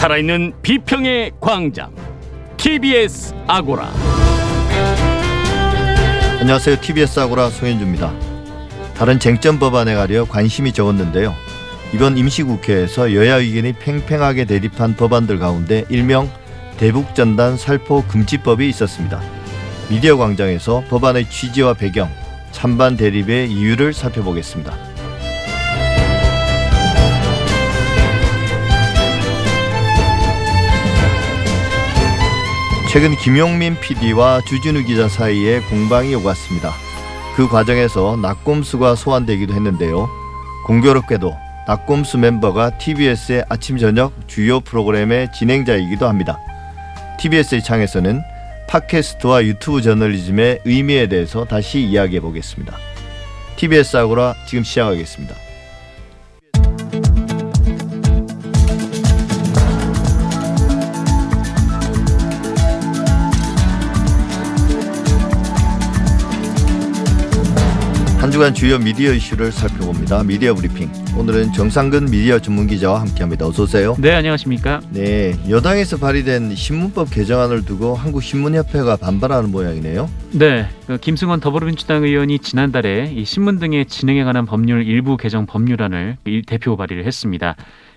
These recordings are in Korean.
살아있는 비평의 광장 TBS 아고라 안녕하세요. TBS 아고라 송현주입니다. 다른 쟁점 법안에 가려 관심이 적었는데요. 이번 임시국회에서 여야 의견이 팽팽하게 대립한 법안들 가운데 일명 대북전단 살포 금지법이 있었습니다. 미디어 광장에서 법안의 취지와 배경, 찬반 대립의 이유를 살펴보겠습니다. 최근 김용민 PD와 주진우 기자 사이에 공방이 오갔습니다. 그 과정에서 낙곰수가 소환되기도 했는데요. 공교롭게도 낙곰수 멤버가 TBS의 아침 저녁 주요 프로그램의 진행자이기도 합니다. TBS의 창에서는 팟캐스트와 유튜브 저널리즘의 의미에 대해서 다시 이야기해 보겠습니다. TBS 아고라 지금 시작하겠습니다. 주간 주요 미디어 이슈를 살펴봅니다. 미디어 브리핑. 오늘은 정상근 미디어 전문 기자와 함께합니다. 어서 오세요. 네, 안녕하십니까? 네, 여당에서 발의된 신문법 개정안을 두고 한국신문협회가 반발하는 모양이네요. 네, 그 김승원 더불어민주당 의원이 지난달에 이 신문 등의 진행에 관한 법률 일부 개정 법률안을 이 대표 발의를 했습니다.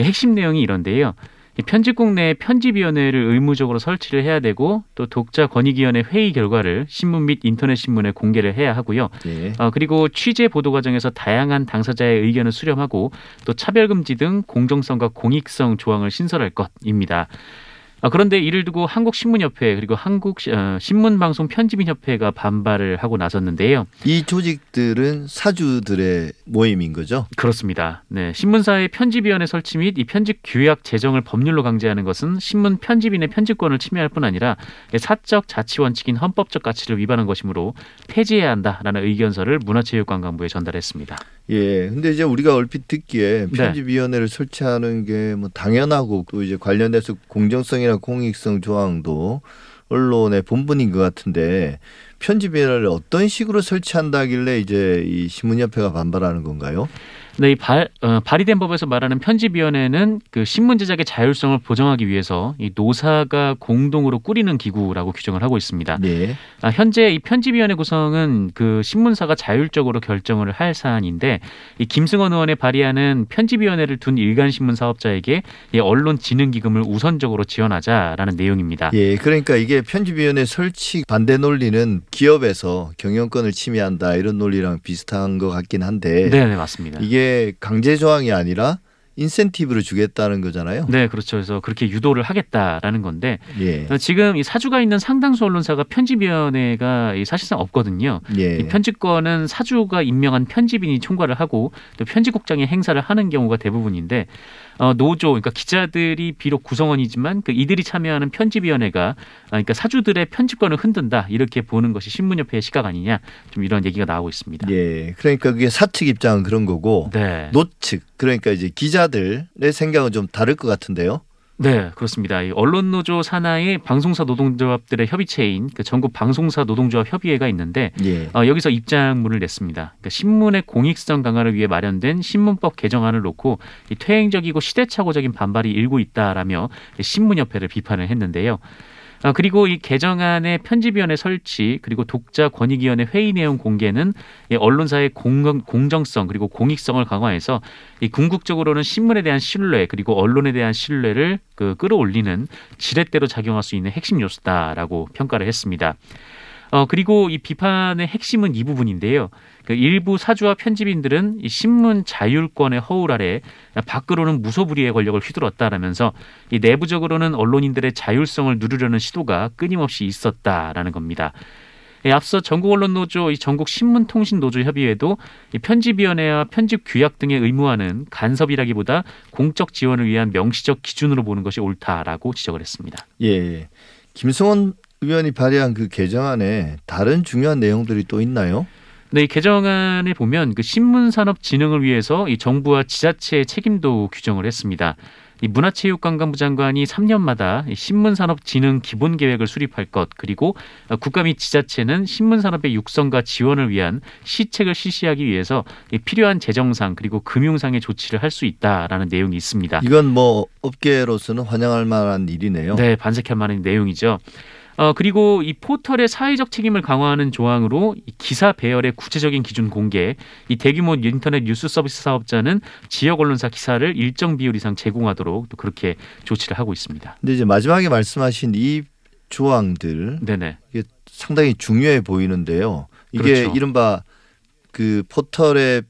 이 핵심 내용이 이런데요. 이 편집국 내 편집위원회를 의무적으로 설치를 해야 되고 또 독자 권익위원회 회의 결과를 신문 및 인터넷 신문에 공개를 해야 하고요. 네. 어, 그리고 취재 보도 과정에서 다양한 당사자의 의견을 수렴하고 또 차별 금지 등 공정성과 공익성 조항을 신설할 것입니다. 어, 그런데 이를 두고 한국신문협회 그리고 한국 어, 신문방송 편집인협회가 반발을 하고 나섰는데요. 이 조직들은 사주들의 모임인 거죠. 그렇습니다. 네, 신문사의 편집위원회 설치 및 이 편집 규약 제정을 법률로 강제하는 것은 신문 편집인의 편집권을 침해할 뿐 아니라 사적 자치 원칙인 헌법적 가치를 위반한 것이므로 폐지해야 한다라는 의견서를 문화체육관광부에 전달했습니다. 예. 근데 이제 우리가 얼핏 듣기에 네. 편집위원회를 설치하는 게 뭐 당연하고 또 이제 관련돼서 공정성이나 공익성 조항도 언론의 본분인 것 같은데 편집위원회를 어떤 식으로 설치한다길래 이제 이 신문협회가 반발하는 건가요? 네, 이 발, 어, 발의된 법에서 말하는 편집위원회는 그 신문 제작의 자율성을 보장하기 위해서 이 노사가 공동으로 꾸리는 기구라고 규정을 하고 있습니다. 네. 아, 현재 이 편집위원회 구성은 그 신문사가 자율적으로 결정을 할 사안인데 이 김승원 의원의 발의하는 편집위원회를 둔 일간 신문 사업자에게 이 언론진흥기금을 우선적으로 지원하자라는 내용입니다. 예. 그러니까 이게 편집위원회 설치 반대 논리는 기업에서 경영권을 침해한다 이런 논리랑 비슷한 것 같긴 한데 네, 네, 맞습니다. 이게 강제 조항이 아니라 인센티브를 주겠다는 거잖아요. 네, 그렇죠. 그래서 그렇게 유도를 하겠다라는 건데 예. 어, 지금 이 사주가 있는 상당수 언론사가 편집위원회가 이 사실상 없거든요. 예. 이 편집권은 사주가 임명한 편집인이 총괄을 하고 또 편집국장이 행사를 하는 경우가 대부분인데 어, 노조 그러니까 기자들이 비록 구성원이지만 그 이들이 참여하는 편집위원회가 아, 그러니까 사주들의 편집권을 흔든다 이렇게 보는 것이 신문협회의 시각 아니냐 좀 이런 얘기가 나오고 있습니다. 예. 그러니까 그게 사측 입장은 그런 거고 네, 노측 그러니까 이제 기자들의 생각은 좀 다를 것 같은데요. 네 그렇습니다. 이 언론노조 산하의 방송사 노동조합들의 협의체인 그 전국 방송사 노동조합 협의회가 있는데 예. 어, 여기서 입장문을 냈습니다. 그러니까 신문의 공익성 강화를 위해 마련된 신문법 개정안을 놓고 이 퇴행적이고 시대착오적인 반발이 일고 있다라며 신문협회를 비판을 했는데요. 어, 그리고 이 개정안의 편집위원회 설치 그리고 독자 권익위원회 회의 내용 공개는 이 언론사의 공정, 공정 성 그리고 공익성을 강화해서 이 궁극적으로는 신문에 대한 신뢰 그리고 언론에 대한 신뢰를 그 끌어올리는 지렛대로 작용할 수 있는 핵심 요소다라고 평가를 했습니다. 어, 그리고 이 비판의 핵심은 이 부분인데요. 그 일부 사주와 편집인들은 이 신문 자율권의 허울 아래 밖으로는 무소불위의 권력을 휘둘렀다라면서 이 내부적으로는 언론인들의 자율성을 누르려는 시도가 끊임없이 있었다라는 겁니다. 예, 앞서 전국 언론 노조, 이 전국 신문통신 노조 협의회도 이 편집위원회와 편집 규약 등의 의무화는 간섭이라기보다 공적 지원을 위한 명시적 기준으로 보는 것이 옳다라고 지적을 했습니다. 예. 김승원 의원이 발의한 그 개정안에 다른 중요한 내용들이 또 있나요? 네, 이 개정안에 보면 그 신문 산업 진흥을 위해서 이 정부와 지자체의 책임도 규정을 했습니다. 이 문화체육관광부 장관이 3년마다 신문산업진흥 기본계획을 수립할 것 그리고 국가 및 지자체는 신문산업의 육성과 지원을 위한 시책을 실시하기 위해서 필요한 재정상 그리고 금융상의 조치를 할 수 있다라는 내용이 있습니다. 이건 뭐 업계로서는 환영할 만한 일이네요. 네, 반색할 만한 내용이죠. 어, 그리고 이 포털의 사회적 책임을 강화하는 조항으로 이 기사 배열의 구체적인 기준 공개, 이 대규모 인터넷 뉴스 서비스 사업자는 지역 언론사 기사를 일정 비율 이상 제공하도록 또 그렇게 조치를 하고 있습니다. 근데 이제 마지막에 말씀하신 이 조항들 네네. 이게 상당히 중요해 보이는데요. 이게 그렇죠. 이른바 그 포털의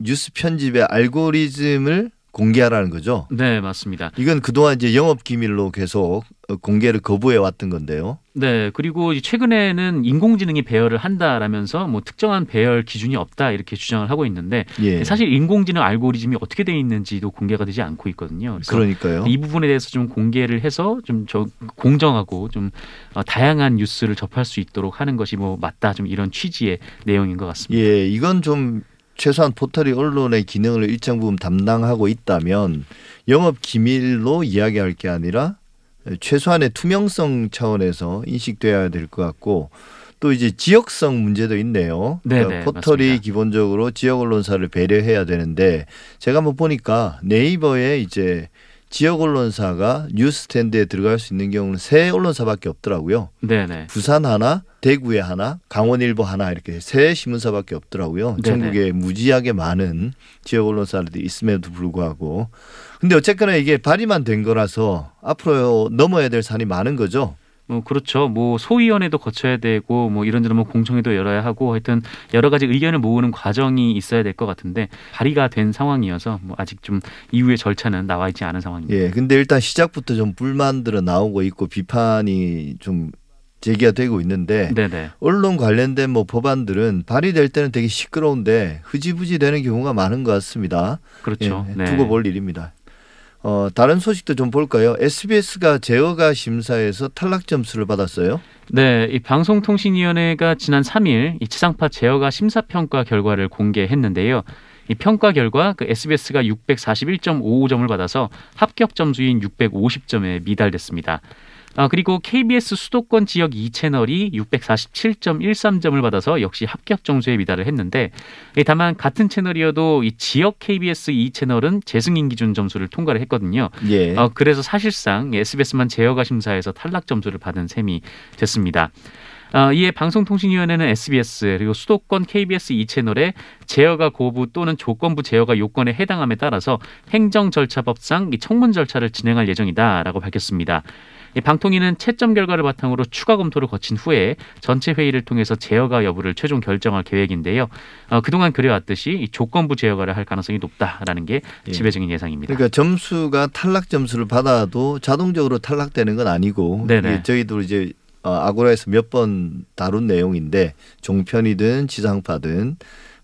뉴스 편집의 알고리즘을 공개하라는 거죠. 네, 맞습니다. 이건 그동안 이제 영업 기밀로 계속 어, 공개를 거부해 왔던 건데요. 네, 그리고 이 최근에는 인공지능이 배열을 한다라면서 뭐 특정한 배열 기준이 없다 이렇게 주장을 하고 있는데 예. 사실 인공지능 알고리즘이 어떻게 돼 있는지도 공개가 되지 않고 있거든요. 그러니까요. 이 부분에 대해서 좀 공개를 해서 좀저 공정하고 좀 어, 다양한 뉴스를 접할 수 있도록 하는 것이 뭐 맞다 좀 이런 취지의 내용인 것 같습니다. 예, 이건 좀 최소한 포털이 언론의 기능을 일정 부분 담당하고 있다면 영업 기밀로 이야기할 게 아니라 최소한의 투명성 차원에서 인식돼야 될 것 같고 또 이제 지역성 문제도 있네요. 그러니까 네네, 포털이 맞습니다. 기본적으로 지역 언론사를 배려해야 되는데 제가 한번 보니까 네이버에 이제 지역 언론사가 뉴스탠드에 들어갈 수 있는 경우는 세 언론사밖에 없더라고요. 네네. 부산 하나, 대구에 하나, 강원일보 하나 이렇게 세 신문사밖에 없더라고요. 네네. 전국에 무지하게 많은 지역 언론사들이 있음에도 불구하고 근데 어쨌거나 이게 발의만 된 거라서 앞으로 넘어야 될 산이 많은 거죠. 뭐 그렇죠. 뭐 소위원회도 거쳐야 되고 뭐 이런저런 뭐 공청회도 열어야 하고 하여튼 여러 가지 의견을 모으는 과정이 있어야 될 것 같은데 발의가 된 상황이어서 뭐 아직 좀 이후의 절차는 나와 있지 않은 상황입니다. 예. 근데 일단 시작부터 좀 불만들은 나오고 있고 비판이 좀 제기가 되고 있는데 네네. 언론 관련된 뭐 법안들은 발의될 때는 되게 시끄러운데 흐지부지 되는 경우가 많은 것 같습니다. 그렇죠. 예, 네. 두고 볼 일입니다. 어, 다른 소식도 좀 볼까요? SBS가 제어가 심사에서 탈락 점수를 받았어요. 네, 이 방송통신위원회가 지난 3일 이 지상파 제어가 심사 평가 결과를 공개했는데요. 이 평가 결과 그 SBS가 641.55점을 받아서 합격 점수인 650점에 미달됐습니다. 아, 그리고 KBS 수도권 지역 2채널이 647.13점을 받아서 역시 합격 점수에 미달을 했는데 예, 다만 같은 채널이어도 이 지역 KBS 2채널은 재승인 기준 점수를 통과를 했거든요. 예. 어, 그래서 사실상 SBS만 제어가 심사에서 탈락 점수를 받은 셈이 됐습니다. 어, 이에 방송통신위원회는 SBS 그리고 수도권 KBS 2 채널에 제어가 거부 또는 조건부 제어가 요건에 해당함에 따라서 행정 절차법상 이 청문 절차를 진행할 예정이다라고 밝혔습니다. 이 방통위는 채점 결과를 바탕으로 추가 검토를 거친 후에 전체 회의를 통해서 제어가 여부를 최종 결정할 계획인데요. 어, 그동안 그래왔듯이 이 조건부 제어가를 할 가능성이 높다라는 게 예. 지배적인 예상입니다. 그러니까 점수가 탈락 점수를 받아도 자동적으로 탈락되는 건 아니고 저희도 이제 어, 아고라에서 몇 번 다룬 내용인데 종편이든 지상파든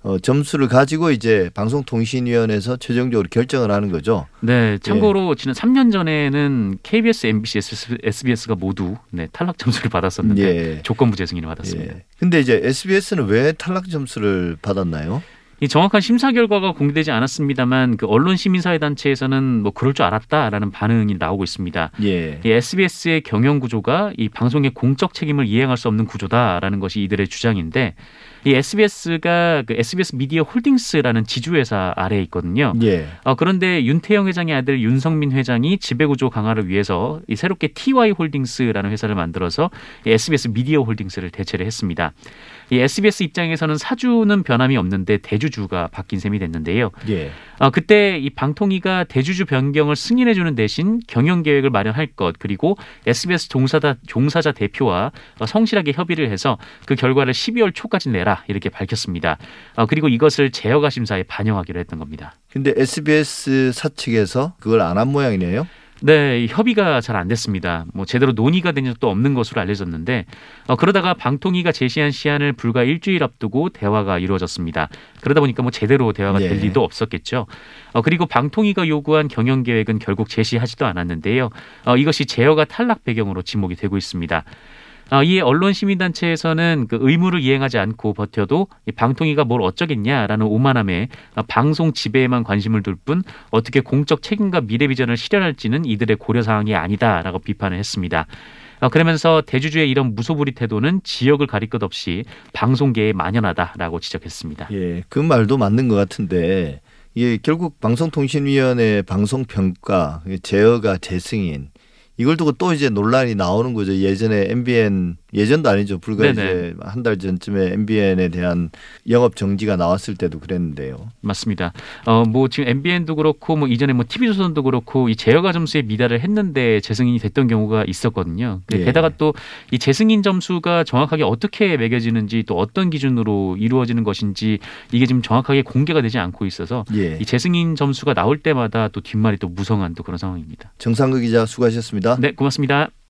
어, 점수를 가지고 이제 방송통신위원회에서 최종적으로 결정을 하는 거죠. 네, 참고로 지난 3년 전에는 KBS, MBC, SBS가 모두 네, 탈락 점수를 받았었는데 예. 조건부 재승인을 받았습니다. 예. 근데 이제 SBS는 왜 탈락 점수를 받았나요? 이 정확한 심사 결과가 공개되지 않았습니다만 그 언론 시민사회 단체에서는 뭐 그럴 줄 알았다라는 반응이 나오고 있습니다. 예. 이 SBS의 경영 구조가 이 방송의 공적 책임을 이행할 수 없는 구조다라는 것이 이들의 주장인데 이 SBS가 그 SBS 미디어 홀딩스라는 지주회사 아래에 있거든요. 예. 어, 그런데 윤태영 회장의 아들 윤성민 회장이 지배구조 강화를 위해서 이 새롭게 TY 홀딩스라는 회사를 만들어서 이 SBS 미디어 홀딩스를 대체를 했습니다. 이 SBS 입장에서는 사주는 변함이 없는데 대주주가 바뀐 셈이 됐는데요. 예. 어, 그때 이 방통위가 대주주 변경을 승인해 주는 대신 경영 계획을 마련할 것 그리고 SBS 종사자, 종사자 대표와 어, 성실하게 협의를 해서 그 결과를 12월 초까지 내라 이렇게 밝혔습니다. 어, 그리고 이것을 제어가 심사에 반영하기로 했던 겁니다. 근데 SBS 사측에서 그걸 안 한 모양이네요. 네, 이 협의가 잘 안 됐습니다. 뭐 제대로 논의가 된 적도 없는 것으로 알려졌는데 어, 그러다가 방통위가 제시한 시한을 불과 일주일 앞두고 대화가 이루어졌습니다. 그러다 보니까 뭐 제대로 대화가 예. 될 리도 없었겠죠. 어, 그리고 방통위가 요구한 경영 계획은 결국 제시하지도 않았는데요. 어, 이것이 제어가 탈락 배경으로 지목이 되고 있습니다. 아, 이에 언론 시민단체에서는 그 의무를 이행하지 않고 버텨도 이 방통위가 뭘 어쩌겠냐라는 오만함에 아, 방송 지배에만 관심을 둘 뿐 어떻게 공적 책임과 미래 비전을 실현할지는 이들의 고려 사항이 아니다라고 비판을 했습니다. 어, 그러면서 대주주의 이런 무소불위 태도는 지역을 가릴 것 없이 방송계에 만연하다라고 지적했습니다. 예, 그 말도 맞는 것 같은데 이게 결국 방송통신위원회 방송평가 제어가 재승인 이걸 두고 또 이제 논란이 나오는 거죠. 예전에 MBN 예전도 아니죠. 불과 네네. 이제 한 달 전쯤에 MBN에 대한 영업 정지가 나왔을 때도 그랬는데요. 맞습니다. 어, 뭐 지금 MBN도 그렇고 뭐 이전에 뭐 TV조선도 그렇고 이 제어가 점수에 미달을 했는데 재승인이 됐던 경우가 있었거든요. 그 예. 게다가 또 이 재승인 점수가 정확하게 어떻게 매겨지는지 또 어떤 기준으로 이루어지는 것인지 이게 지금 정확하게 공개가 되지 않고 있어서 예. 이 재승인 점수가 나올 때마다 또 뒷말이 또 무성한 또 그런 상황입니다. 정상극 기자 수고하셨습니다. 네, 고맙습니다.